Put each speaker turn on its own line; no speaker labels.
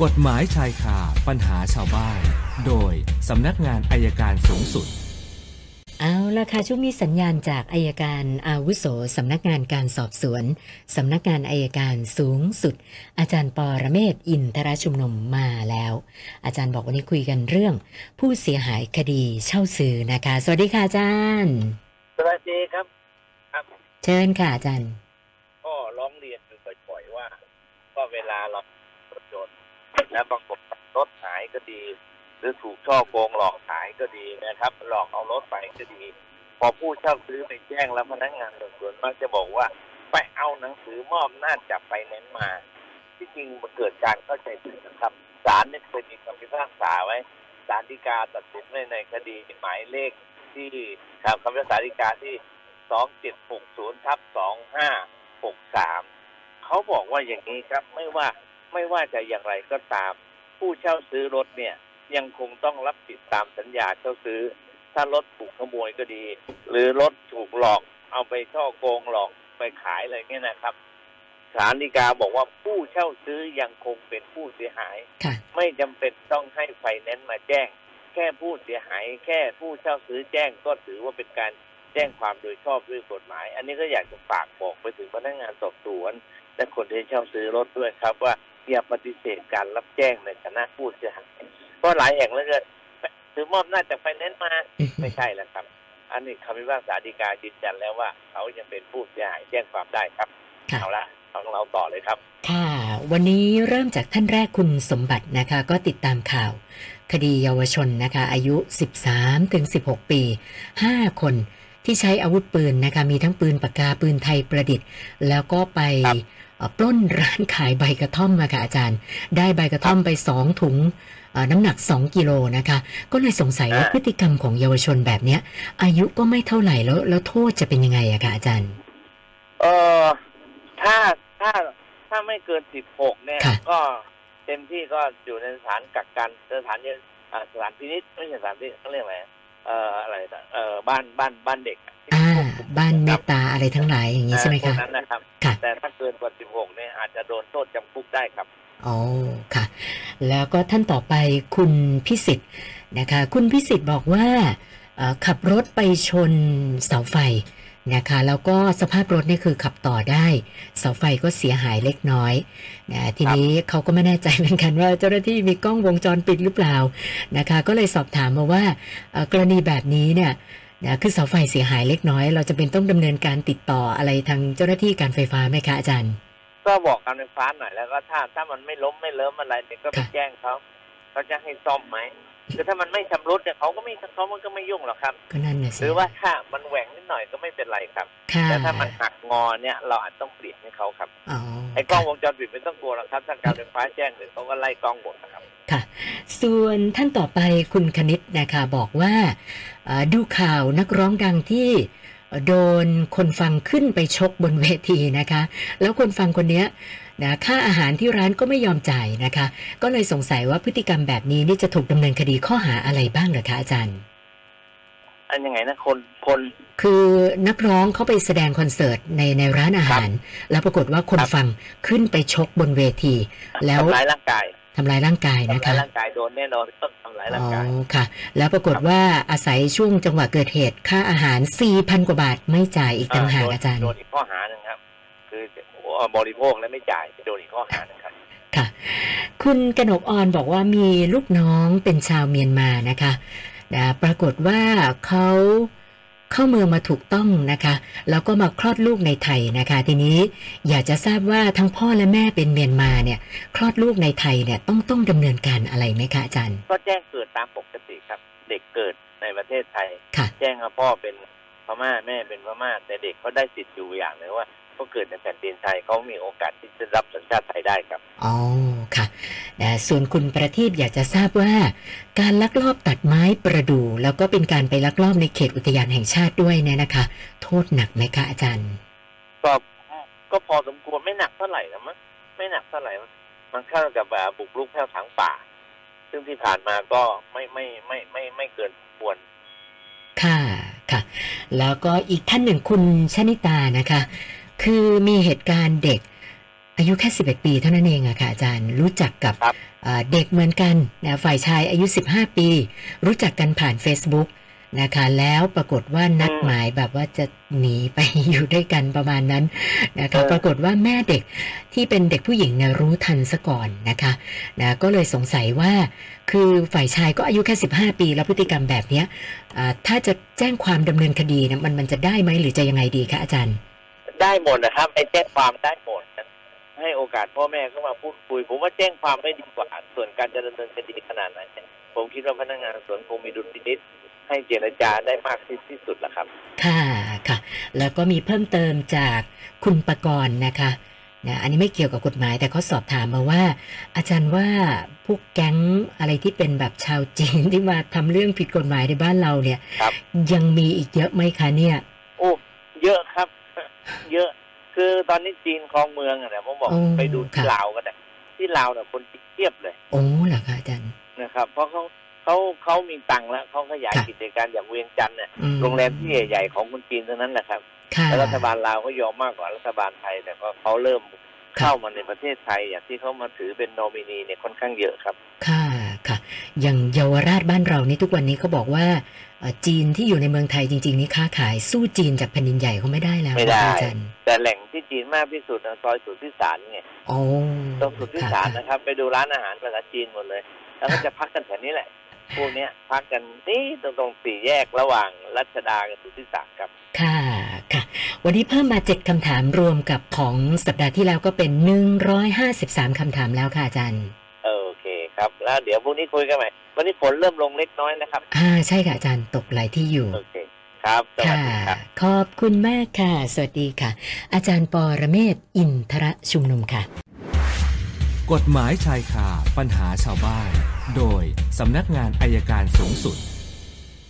กฎหมายชายคาปัญหาชาวบ้าน โดยสำนักงานอัยการสูงสุด
เอาละค่ะช่วงนี้สัญญาณจากอัยการอาวุโสสำนักงานการสอบสวนสำนักงานอัยการสูงสุด อาจารย์ปอระเมศวร์อินทรชุมนุมมาแล้ว อาจารย์บอกวันนี้คุยกันเรื่อง ผู้เสียหายคดีเช่าซื้อนะคะ สวัสดีค่ะอาจารย์
สวัสดีครับ
เชิญค่ะอาจารย์
ก็ร้องเรียนกันบ่อยๆว่า ก็เวลาเรารถยนต์ แล้วปรากฏรถหายก็ดี หรือถูกช่อโกงหลอกขายก็ดีนะครับ หลอกเอารถไปก็ดี พอผู้เช่าซื้อไปแจ้งแล้วพนักงานสอบสวนมักจะบอกว่าไปเอาหนังสือมอบหน้าจับไปเน้นมา ที่จริงมันเกิดการเข้าใจผิดนะครับศาลเนี่ยเคยมีคำพิพากษาไว้ศาลฎีกาตัดสินไว้ในคดีหมายเลขที่ครับคำพิพากษาฎีกาที่สองเจ็ดหกศูนย์ทับสองห้าหกสามเขาบอกว่าอย่างนี้ครับไม่ว่า ไม่ว่าจะอย่างไรก็ตาม ผู้เช่าซื้อรถเนี่ยยังคงต้องรับผิดตามสัญญาเช่าซื้อ ถ้ารถถูกขโมยก็ดี หรือรถถูกหลอก เอาไปช่อโกงหลอกไปขายอะไรเนี่ยนะครับศาลฎีกาบอกว่าผู้เช่าซื้อยังคงเป็นผู้เสียหาย
ค่ะ
ไม่จำเป็นต้องให้ไฟแนนซ์มาแจ้ง แค่ผู้เสียหาย แค่ผู้เช่าซื้อแจ้งก็ถือว่าเป็นการแจ้งความโดยชอบด้วยกฎหมาย อันนี้ก็อยากจะฝากบอกไปถึงพนักงานสอบสวน และคนที่เช่าซื้อรถด้วยครับว่า อย่าปฏิเสธการรับแจ้งในฐานะผู้เสียหายเพราะหลายแห่งเหลยเกินถือมอบหน้าจจากไฟแนนซ์มาไม่ใช่แล้วครับ อันนี้คำพิพากษาฎีกายืนยันแล้วว่าเขายังเป็นผู้เสียหายแจ้งความได้ครับ
ค่ะ
เอาละของเราต่อเลยครับ
ค่ะ วันนี้เริ่มจากท่านแรกคุณสมบัตินะคะ ก็ติดตามข่าว คดีเยาวชนนะคะ อายุ 13ถึง16 ปี 5 คนที่ใช้อาวุธปืนนะคะ มีทั้งปืนปากกาปืนไทยประดิษฐ์ แล้วก็ไป
ครับ
เอ่อ ปล้นร้านขายใบกระท่อมมาค่ะอาจารย์ ได้ใบกระท่อมไป2ถุงเอ่อน้ำหนัก 2 กิโลนะคะ ก็เลยสงสัยว่า
อ่า
พฤติกรรมของเยาวชนแบบเนี้ย อายุก็ไม่เท่าไหร่แล้ว แล้วโทษจะเป็นยังไงอะคะอาจารย์
เออถ้าถ้าถ้าไม่เกินสิบหกเนี่ย
ค่ะ
ก็เต็มที่ก็อยู่ในสถานกักกันสถานเยอ่าสถานพินิษไม่ใช่สถานพินิษเขาเรียกอะไรเอ่ออะไรนะเอ่อบ้านบ้านบ้านเด็กอะที่
อ่า
ควบคุม
บ้านเม
ครั
ตตาอะไรทั้งหลายอย่างนี้ใช่ไหม
พว
คะ
กนั้นนะครับ
ค่ะ
แต่ถ้าเกินกว่าสิบหกเนี่ยอาจจะโดนโทษจำคุกได้ครับ
อ๋อ ค่ะ แล้วก็ท่านต่อไปคุณพิสิทธิ์นะคะ คุณพิสิทธิ์บอกว่าขับรถไปชนเสาไฟนะคะแล้วก็สภาพรถนี่คือขับต่อได้ เสาไฟก็เสียหายเล็กน้อยนะทีนี้เขาก็ไม่แน่ใจเหมือนกันว่าเจ้าหน้าที่มีกล้องวงจรปิดหรือเปล่านะคะ ก็เลยสอบถามมาว่า กรณีแบบนี้เนี่ย นะคือเสาไฟเสียหายเล็กน้อย เราจะเป็นต้องดำเนินการติดต่ออะไรทางเจ้าหน้าที่การไฟฟ้าไหมคะอาจารย์
ก็บอกการไฟฟ้าหน่อยแล้วก็ถ้าถ้ามันไม่ล้มไม่เลิ้มอะไรเนี่ยก็ไป
ค่ะ
แจ้งเขาเขาจะให้ซ่อมไหมคือถ้ามันไม่ชำรุดเนี่ยเขาก็ไม่เขามันก็ไม่ยุ่งหรอกครับ
ก็นั่นน่ะสิ
หรือว่าถ้ามันแหว่งนิดหน่อยก็ไม่เป็นไรครับ
ค่ะ
แต่ถ้ามันหักงอเนี่ยเราอาจต้องเปลี่ยนให้เขาครับ
อ๋อ
ไอ้กล้องวงจรปิดไม่ต้องกลัวหรอกครับถ้าการไฟฟ้าแจ้งเดี๋ยวเขาก็ไล่กล้องหมดนะครับ
ค่ะ ส่วนท่านต่อไปคุณคณิตนะคะบอกว่าเอ่อดูข่าวนักร้องดังที่โดนคนฟังขึ้นไปชกบนเวทีนะคะ แล้วคนฟังคนเนี้ยนะค่าอาหารที่ร้านก็ไม่ยอมจ่ายนะคะ ก็เลยสงสัยว่าพฤติกรรมแบบนี้นี่จะถูกดำเนินคดีข้อหาอะไรบ้างเหรอคะอาจารย์
อันยังไงนะคนคน
คือนักร้องเขาไปแสดงคอนเสิร์ตในในร้านอาหาร แล้วปรากฏว่าคน
ครับ
ฟังขึ้นไปชกบนเวที แล้ว
ทำร้ายร่างกาย
ทำลายร่างกายนะ
ทำร้าย
คะ
ร่างกายโดนแน่นอนต้องทำร้ายร่าง
อ๋อกา
ย
ค่ะ แล้วปรากฏว่าอาศัยช่วงจังหวะเกิดเหตุค่าอาหาร4,000กว่าบาทไม่จ่ายอีกต่างหาก
โดน
อาจารย์
โดนอีกข้อหาหนึ่งครับ คือบริโภคและไม่จ่ายโดนอีกข้อหาหนึ่งครับ
ค่ะ คุณกนกออนบอกว่ามีลูกน้องเป็นชาวเมียนมานะคะนะปรากฏว่าเขา เข้าเมืองมาถูกต้องนะคะ แล้วก็มาคลอดลูกในไทยนะคะ ทีนี้อยากจะทราบว่าทั้งพ่อและแม่เป็นเมียนมาเนี่ย คลอดลูกในไทยเนี่ยต้องต้องดำเนินการอะไรไหมคะอาจารย์
ก็แจ้งเกิดตามปกติครับ เด็กเกิดในประเทศไทย
ค่ะ
แจ้งว่าพ่อเป็นพม่าแม่เป็นพม่าแต่เด็กเขาได้สิทธิ์อยู่อย่างหนึงว่าเขาเกิดในแผ่นดินไทยเขามีโอกาสที่จะรับสัญชาติไทยได้ครับ
อ๋อค่ะ นะส่วนคุณประทีปอยากจะทราบว่า การลักลอบตัดไม้ประดู่แล้วก็เป็นการไปลักลอบในเขตอุทยานแห่งชาติด้วยเนี่ยนะคะ โทษหนักไหมคะอาจารย์
ก็ก็พอสมควรไม่หนักเท่าไหร่นะมั้งไม่หนักเท่าไหร่มั้งมันเข้ากับอ่าบุกรุกแผ่วถางป่า ซึ่งที่ผ่านมาก็ไม่ไม่ไม่ไม่ไม่เกินควร
ค่ะค่ะ แล้วก็อีกท่านหนึ่งคุณชนิตานะคะ คือมีเหตุการณ์เด็ก อาอายุแค่ 11 ปีเท่านั้นเองอะค่ะอาจารย์รู้จักกับ
ครับ
เอ่อเด็กเหมือนกันนะฝ่ายชายอายุ 15 ปี รู้จักกันผ่าน Facebook นะคะแล้วปรากฏว่านัด
อืม
หมายแบบว่าจะหนีไปอยู่ด้วยกันประมาณนั้นนะคะ
เออ
ปรากฏว่าแม่เด็กที่เป็นเด็กผู้หญิงเนี่ยรู้ทันซะก่อนนะคะนะก็เลยสงสัยว่าคือฝ่ายชายก็อายุแค่ 15 ปี แล้วพฤติกรรมแบบเนี้ยอ่าถ้าจะแจ้งความดำเนินคดีนะมันมันจะได้ไหมหรือจะยังไงดีคะอาจารย์
ได้หมดนะครับไอ้แจ้งความได้หมดนะ ให้โอกาสพ่อแม่เข้ามาพูดคุย ผมว่าแจ้งความไม่ดีกว่า ส่วนการจะดำเนินคดีขนาดไหนเนี่ยผมคิดว่าพนักงานสวนคงมีดุลพินิษให้เจรจาได้มากที่ที่สุดละครับ
ค่ะค่ะ แล้วก็มีเพิ่มเติมจากคุณประกรณ์นะคะนะอันนี้ไม่เกี่ยวกับกฎหมายแต่เขาสอบถามมาว่า อาจารย์ว่าพวกแก๊งอะไรที่เป็นแบบชาวจีนที่มาทำเรื่องผิดกฎหมายในบ้านเราเนี่ย
ครับ
ยังมีอีกเยอะไหมคะเนี่ย
โอ้เยอะครับ เยอะ คือตอนนี้จีนคลองเมืองอะนะผมบอก
โอ้
ไปดูที่
ค่ะ
ลาวกันนะที่ลาวเนี่ยคนจีนเทียบเลย
โอ้เหรอคะอาจารย์
นะครับ เพราะเขาเขาเขามีตังค์แล้วเขาขยาย
ค่ะ
กิจการอย่างเวียงจันทร์เนี่ย
อืม
โรงแรมที่ใหญ่ๆของคนจีนเท่านั้นแหละครับ
ค่ะ
แล้วรัฐบาลลาวก็ยอมมากกว่ารัฐบาลไทย แต่ก็เขาเริ่มเข้ามาในประเทศไทย อย่างที่เขามาถือเป็นโนมินีเนี่ยค่อนข้างเยอะครับ
ค่ะค่ะ อย่างเยาวราชบ้านเรานี่ทุกวันนี้เขาบอกว่าเอ่อจีนที่อยู่ในเมืองไทยจริง ๆ นี่ค้าขายสู้จีนจากแผ่นดินใหญ่เขาไม่ได้แล้ว
ไม่ได้
นะคะอาจารย์
แต่แหล่งที่จีนมากที่สุดนะซอยสุทธิสารไง
โอ้
ตรงสุทธิ
ค่ะ
สาร
ค่ะ
นะครับ ไปดูร้านอาหารภาษาจีนหมดเลย แล้วก็จะพักกันแถวนี้แหละ พวกเนี้ยพักกันนี่ตรงตรงสี่แยกระหว่างรัชดากับสุทธิสารครับ
ค่ะค่ะ วันนี้เพิ่มมาเจ็ดคำถามรวมกับของสัปดาห์ที่แล้วก็เป็น153คำถามแล้วค่ะอาจารย์
โอเคครับ แล้วเดี๋ยวพรุ่งนี้คุยกันใหม่ วันนี้ฝนเริ่มลงเล็กน้อยนะครับ
อ่าใช่ค่ะอาจารย์ตกหลายที่อยู่
โอเคครับค่ะ ส
วัส
ดีครับ
ขอบคุณมากค่ะ สวัสดีค่ะ อาจารย์ปอระเมศวร์อินทรชุมนุมค่ะ
กฎหมายชายคาปัญหาชาวบ้าน โดยสำนักงานอัยการสูงสุด